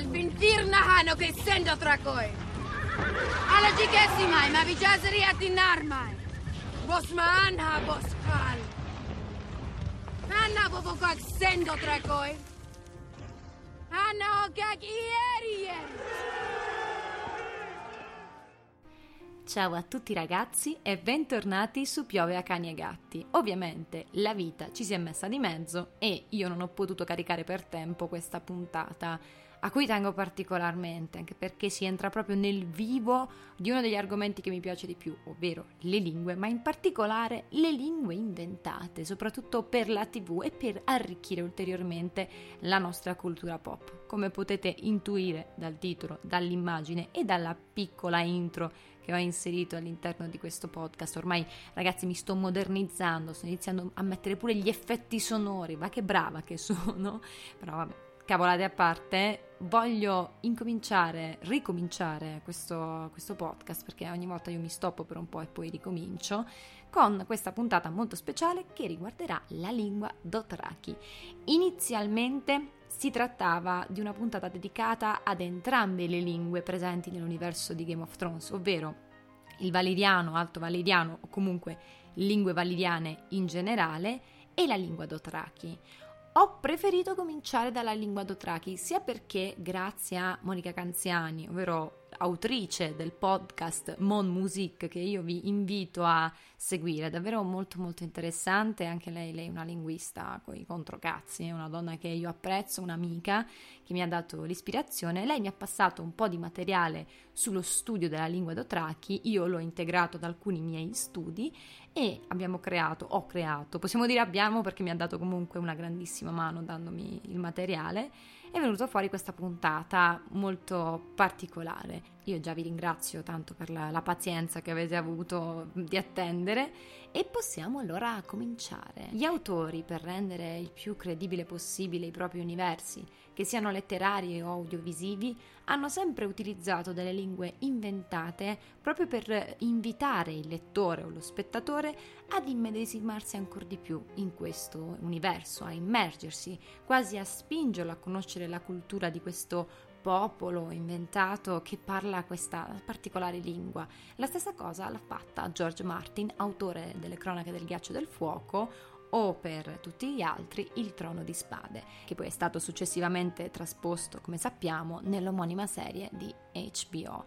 PHIL. Ehal, bintir nahano kay sendo trakoy. Ala jigesimay, mabijazari at inarmay. Bosman ha boskal. Hanna bobokag sendo trakoy. Hanna ogag ieri Ciao a tutti ragazzi e bentornati su Piove a cani e gatti. Ovviamente la vita ci si è messa di mezzo e io non ho potuto caricare per tempo questa puntata a cui tengo particolarmente, anche perché si entra proprio nel vivo di uno degli argomenti che mi piace di più, ovvero le lingue, ma in particolare le lingue inventate, soprattutto per la TV e per arricchire ulteriormente la nostra cultura pop. Come potete intuire dal titolo, dall'immagine e dalla piccola intro che ho inserito all'interno di questo podcast. Ormai, ragazzi, mi sto modernizzando, sto iniziando a mettere pure gli effetti sonori. Ma che brava che sono! Però vabbè, cavolate a parte, voglio incominciare, ricominciare questo, questo podcast perché ogni volta io mi stoppo per un po' e poi ricomincio con questa puntata molto speciale che riguarderà la lingua Dothraki. Inizialmente si trattava di una puntata dedicata ad entrambe le lingue presenti nell'universo di Game of Thrones, ovvero il valiriano, alto valiriano o comunque lingue valiriane in generale e la lingua Dothraki. Ho preferito cominciare dalla lingua Dothraki sia perché grazie a Monica Canziani, ovvero autrice del podcast Mon Music che io vi invito a seguire, è davvero molto molto interessante, anche lei, lei è una linguista con i controcazzi, è una donna che io apprezzo, un'amica che mi ha dato l'ispirazione, lei mi ha passato un po' di materiale sullo studio della lingua Dothraki, io l'ho integrato ad alcuni miei studi e abbiamo creato, ho creato, possiamo dire abbiamo perché mi ha dato comunque una grandissima mano dandomi il materiale è venuta fuori questa puntata molto particolare. Io già vi ringrazio tanto per la, la, pazienza che avete avuto di attendere e possiamo allora cominciare. Gli autori, per rendere il più credibile possibile i propri universi, che siano letterari o audiovisivi, hanno sempre utilizzato delle lingue inventate proprio per invitare il lettore o lo spettatore ad immedesimarsi ancora di più in questo universo, a immergersi, quasi a spingerlo a conoscere la cultura di questo popolo inventato che parla questa particolare lingua. La stessa cosa l'ha fatta George Martin, autore delle cronache del ghiaccio del fuoco, o per tutti gli altri il Trono di Spade, che poi è stato successivamente trasposto, come sappiamo, nell'omonima serie di HBO.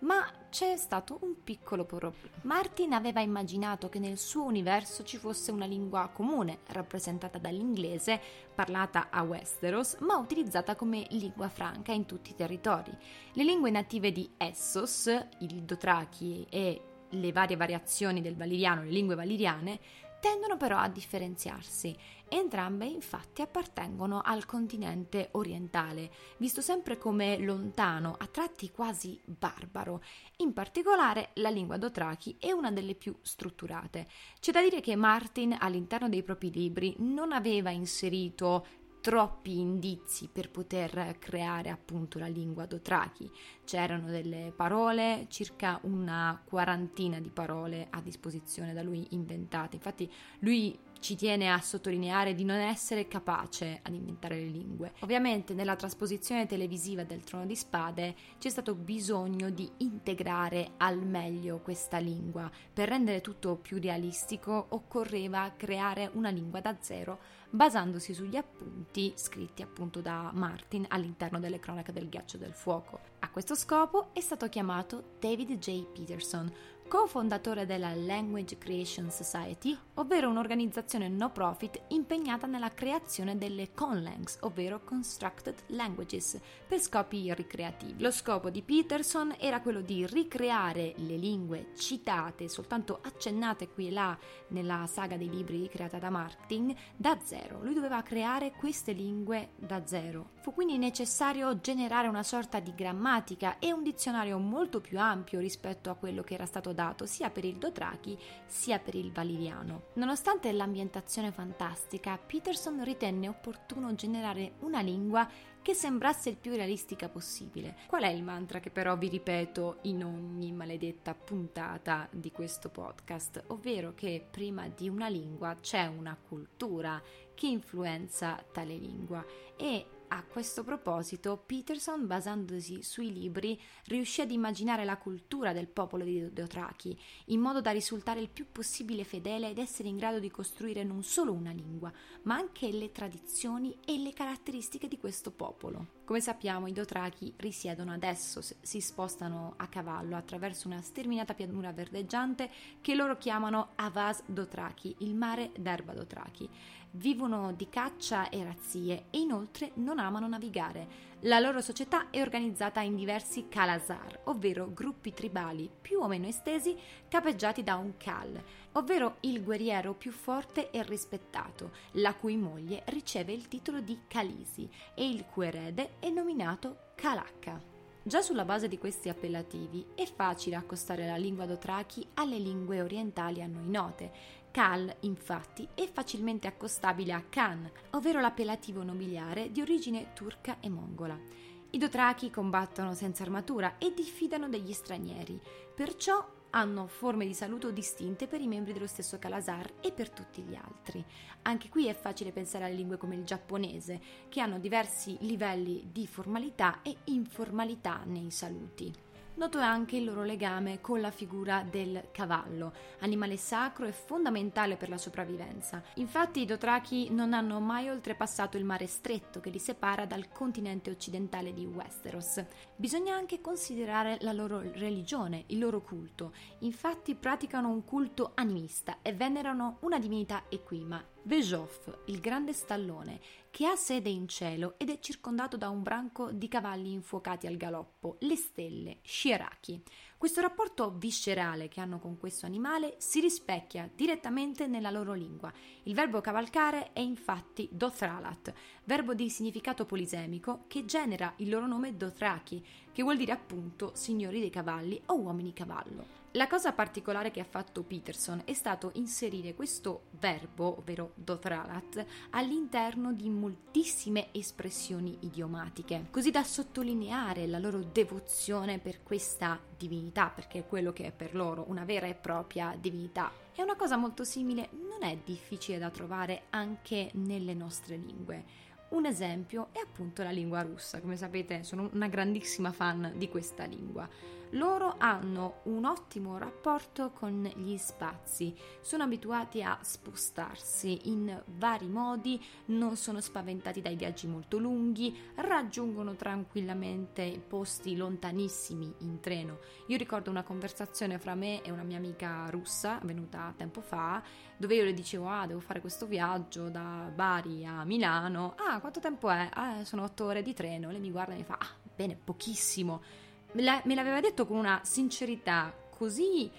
Ma c'è stato un piccolo problema. Martin aveva immaginato che nel suo universo ci fosse una lingua comune, rappresentata dall'inglese, parlata a Westeros, ma utilizzata come lingua franca in tutti i territori. Le lingue native di Essos, il Dothraki e le varie variazioni del valiriano, le lingue valiriane, tendono però a differenziarsi. Entrambe infatti appartengono al continente orientale, visto sempre come lontano, a tratti quasi barbaro. In particolare la lingua Dothraki è una delle più strutturate. C'è da dire che Martin all'interno dei propri libri non aveva inserito troppi indizi per poter creare appunto la lingua Dothraki. C'erano delle parole, circa una quarantina di parole a disposizione da lui inventate. Infatti lui ci tiene a sottolineare di non essere capace ad inventare le lingue. Ovviamente nella trasposizione televisiva del Trono di Spade c'è stato bisogno di integrare al meglio questa lingua. Per rendere tutto più realistico occorreva creare una lingua da zero basandosi sugli appunti scritti appunto da Martin all'interno delle cronache del ghiaccio del fuoco. A questo scopo è stato chiamato David J. Peterson, cofondatore della Language Creation Society, ovvero un'organizzazione no profit impegnata nella creazione delle conlangs, ovvero Constructed Languages, per scopi ricreativi. Lo scopo di Peterson era quello di ricreare le lingue citate, soltanto accennate qui e là nella saga dei libri creata da Martin, da zero. Lui doveva creare queste lingue da zero. Fu quindi necessario generare una sorta di grammatica e un dizionario molto più ampio rispetto a quello che era stato dato sia per il Dothraki sia per il Valiriano. Nonostante l'ambientazione fantastica, Peterson ritenne opportuno generare una lingua che sembrasse il più realistica possibile. Qual è il mantra che però vi ripeto in ogni maledetta puntata di questo podcast? Ovvero che prima di una lingua c'è una cultura che influenza tale lingua e a questo proposito, Peterson, basandosi sui libri, riuscì ad immaginare la cultura del popolo di Dothraki, in modo da risultare il più possibile fedele ed essere in grado di costruire non solo una lingua, ma anche le tradizioni e le caratteristiche di questo popolo. Come sappiamo, i Dothraki risiedono adesso, si spostano a cavallo attraverso una sterminata pianura verdeggiante che loro chiamano Avaz Dothraki, il mare d'erba Dothraki vivono di caccia e razzie e inoltre non amano navigare. La loro società è organizzata in diversi Kalazar, ovvero gruppi tribali più o meno estesi capeggiati da un Kal, ovvero il guerriero più forte e rispettato, la cui moglie riceve il titolo di Kalisi e il cui erede è nominato Kalakka. Già sulla base di questi appellativi è facile accostare la lingua Dothraki alle lingue orientali a noi note, Kal, infatti, è facilmente accostabile a Khan, ovvero l'appellativo nobiliare di origine turca e mongola. I Dothraki combattono senza armatura e diffidano degli stranieri, perciò hanno forme di saluto distinte per i membri dello stesso Kalasar e per tutti gli altri. Anche qui è facile pensare a lingue come il giapponese, che hanno diversi livelli di formalità e informalità nei saluti. Noto è anche il loro legame con la figura del cavallo, animale sacro e fondamentale per la sopravvivenza. Infatti i Dothraki non hanno mai oltrepassato il mare stretto che li separa dal continente occidentale di Westeros. Bisogna anche considerare la loro religione, il loro culto. Infatti praticano un culto animista e venerano una divinità equima, Vejoff, il grande stallone, che ha sede in cielo ed è circondato da un branco di cavalli infuocati al galoppo, le stelle, Shiraki. Questo rapporto viscerale che hanno con questo animale si rispecchia direttamente nella loro lingua. Il verbo cavalcare è infatti Dothralat, verbo di significato polisemico che genera il loro nome Dothraki, che vuol dire appunto signori dei cavalli o uomini cavallo. La cosa particolare che ha fatto Peterson è stato inserire questo verbo, ovvero dothralat, all'interno di moltissime espressioni idiomatiche, così da sottolineare la loro devozione per questa divinità, perché è quello che è per loro una vera e propria divinità. E una cosa molto simile non è difficile da trovare anche nelle nostre lingue. Un esempio è appunto la lingua russa, come sapete sono una grandissima fan di questa lingua. Loro hanno un ottimo rapporto con gli spazi, sono abituati a spostarsi in vari modi, non sono spaventati dai viaggi molto lunghi, raggiungono tranquillamente posti lontanissimi in treno. Io ricordo una conversazione fra me e una mia amica russa venuta tempo fa, dove io le dicevo "Ah, devo fare questo viaggio da Bari a Milano". "Ah, quanto tempo è?". "Ah, sono otto ore di treno". Lei mi guarda e mi fa "Ah, bene, pochissimo" me l'aveva detto con una sincerità così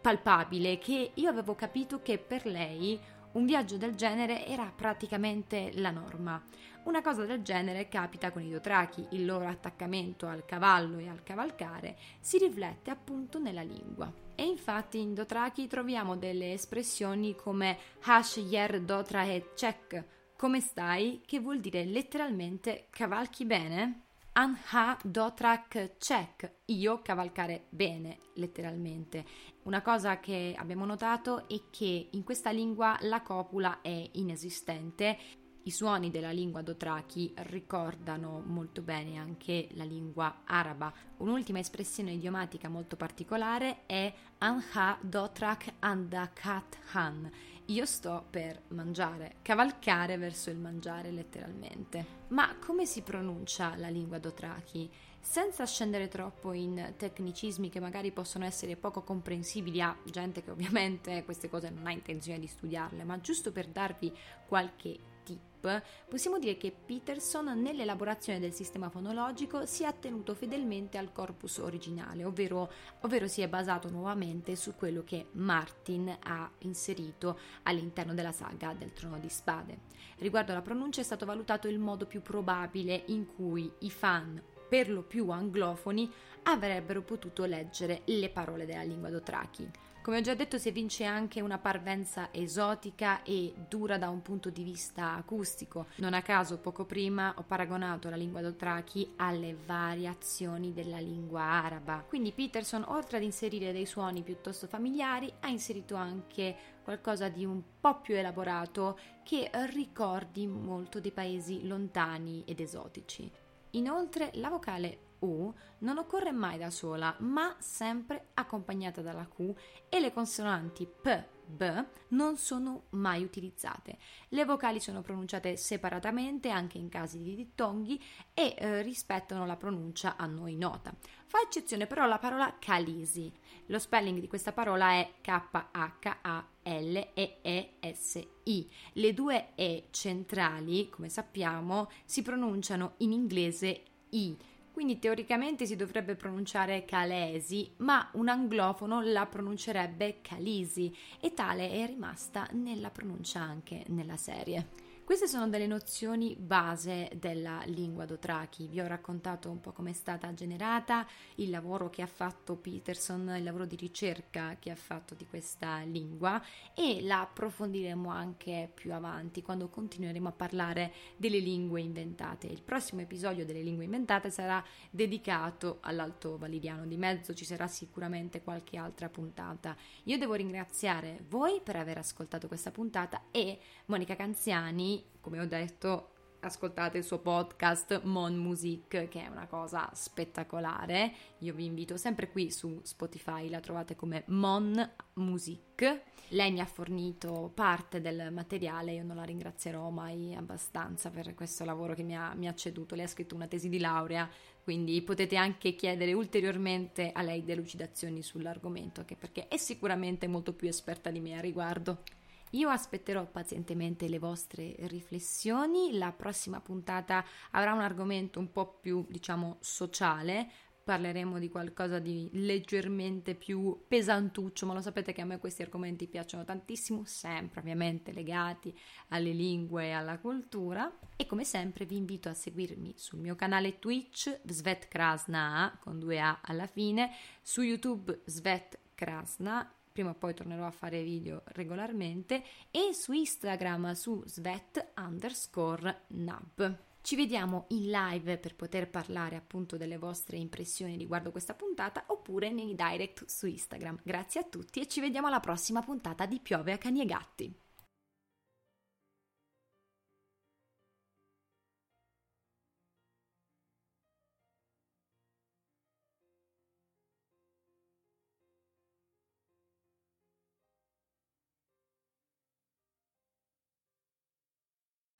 palpabile che io avevo capito che per lei un viaggio del genere era praticamente la norma. Una cosa del genere capita con i dotrachi, il loro attaccamento al cavallo e al cavalcare si riflette appunto nella lingua. E infatti in dotrachi troviamo delle espressioni come Hash yer dotra e check, come stai, che vuol dire letteralmente cavalchi bene? Anha Dotrak Check, io cavalcare bene, letteralmente. Una cosa che abbiamo notato è che in questa lingua la copula è inesistente. I suoni della lingua Dothraki ricordano molto bene anche la lingua araba. Un'ultima espressione idiomatica molto particolare è Anha Dotrak Andakat Han io sto per mangiare, cavalcare verso il mangiare letteralmente. Ma come si pronuncia la lingua Dothraki? Senza scendere troppo in tecnicismi che magari possono essere poco comprensibili a gente che ovviamente queste cose non ha intenzione di studiarle, ma giusto per darvi qualche tip, possiamo dire che Peterson nell'elaborazione del sistema fonologico si è attenuto fedelmente al corpus originale, ovvero, ovvero si è basato nuovamente su quello che Martin ha inserito all'interno della saga del Trono di Spade. Riguardo alla pronuncia è stato valutato il modo più probabile in cui i fan per lo più anglofoni avrebbero potuto leggere le parole della lingua Dothraki. Come ho già detto, si evince anche una parvenza esotica e dura da un punto di vista acustico. Non a caso, poco prima ho paragonato la lingua Dothraki alle variazioni della lingua araba. Quindi Peterson, oltre ad inserire dei suoni piuttosto familiari, ha inserito anche qualcosa di un po' più elaborato che ricordi molto dei paesi lontani ed esotici. Inoltre, la vocale U non occorre mai da sola, ma sempre accompagnata dalla Q e le consonanti P, B non sono mai utilizzate. Le vocali sono pronunciate separatamente anche in casi di dittonghi e eh, rispettano la pronuncia a noi nota. Fa eccezione però la parola calisi. Lo spelling di questa parola è K-H-A-L-E-E-S-I. Le due E centrali, come sappiamo, si pronunciano in inglese I quindi teoricamente si dovrebbe pronunciare Calesi, ma un anglofono la pronuncerebbe Calisi e tale è rimasta nella pronuncia anche nella serie. Queste sono delle nozioni base della lingua Dothraki. Vi ho raccontato un po' come è stata generata, il lavoro che ha fatto Peterson, il lavoro di ricerca che ha fatto di questa lingua e la approfondiremo anche più avanti quando continueremo a parlare delle lingue inventate. Il prossimo episodio delle lingue inventate sarà dedicato all'Alto Validiano. Di mezzo ci sarà sicuramente qualche altra puntata. Io devo ringraziare voi per aver ascoltato questa puntata e Monica Canziani come ho detto, ascoltate il suo podcast Mon Music, che è una cosa spettacolare. Io vi invito sempre qui su Spotify, la trovate come Mon Music. Lei mi ha fornito parte del materiale, io non la ringrazierò mai abbastanza per questo lavoro che mi ha, mi ha ceduto. Lei ha scritto una tesi di laurea, quindi potete anche chiedere ulteriormente a lei delucidazioni sull'argomento, anche perché è sicuramente molto più esperta di me a riguardo. Io aspetterò pazientemente le vostre riflessioni. La prossima puntata avrà un argomento un po' più, diciamo, sociale. Parleremo di qualcosa di leggermente più pesantuccio, ma lo sapete che a me questi argomenti piacciono tantissimo, sempre ovviamente legati alle lingue e alla cultura. E come sempre vi invito a seguirmi sul mio canale Twitch Svet Krasna con due A alla fine, su YouTube Svet Krasna prima o poi tornerò a fare video regolarmente, e su Instagram su svet underscore nub. Ci vediamo in live per poter parlare appunto delle vostre impressioni riguardo questa puntata oppure nei direct su Instagram. Grazie a tutti e ci vediamo alla prossima puntata di Piove a Cani e Gatti.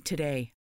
today.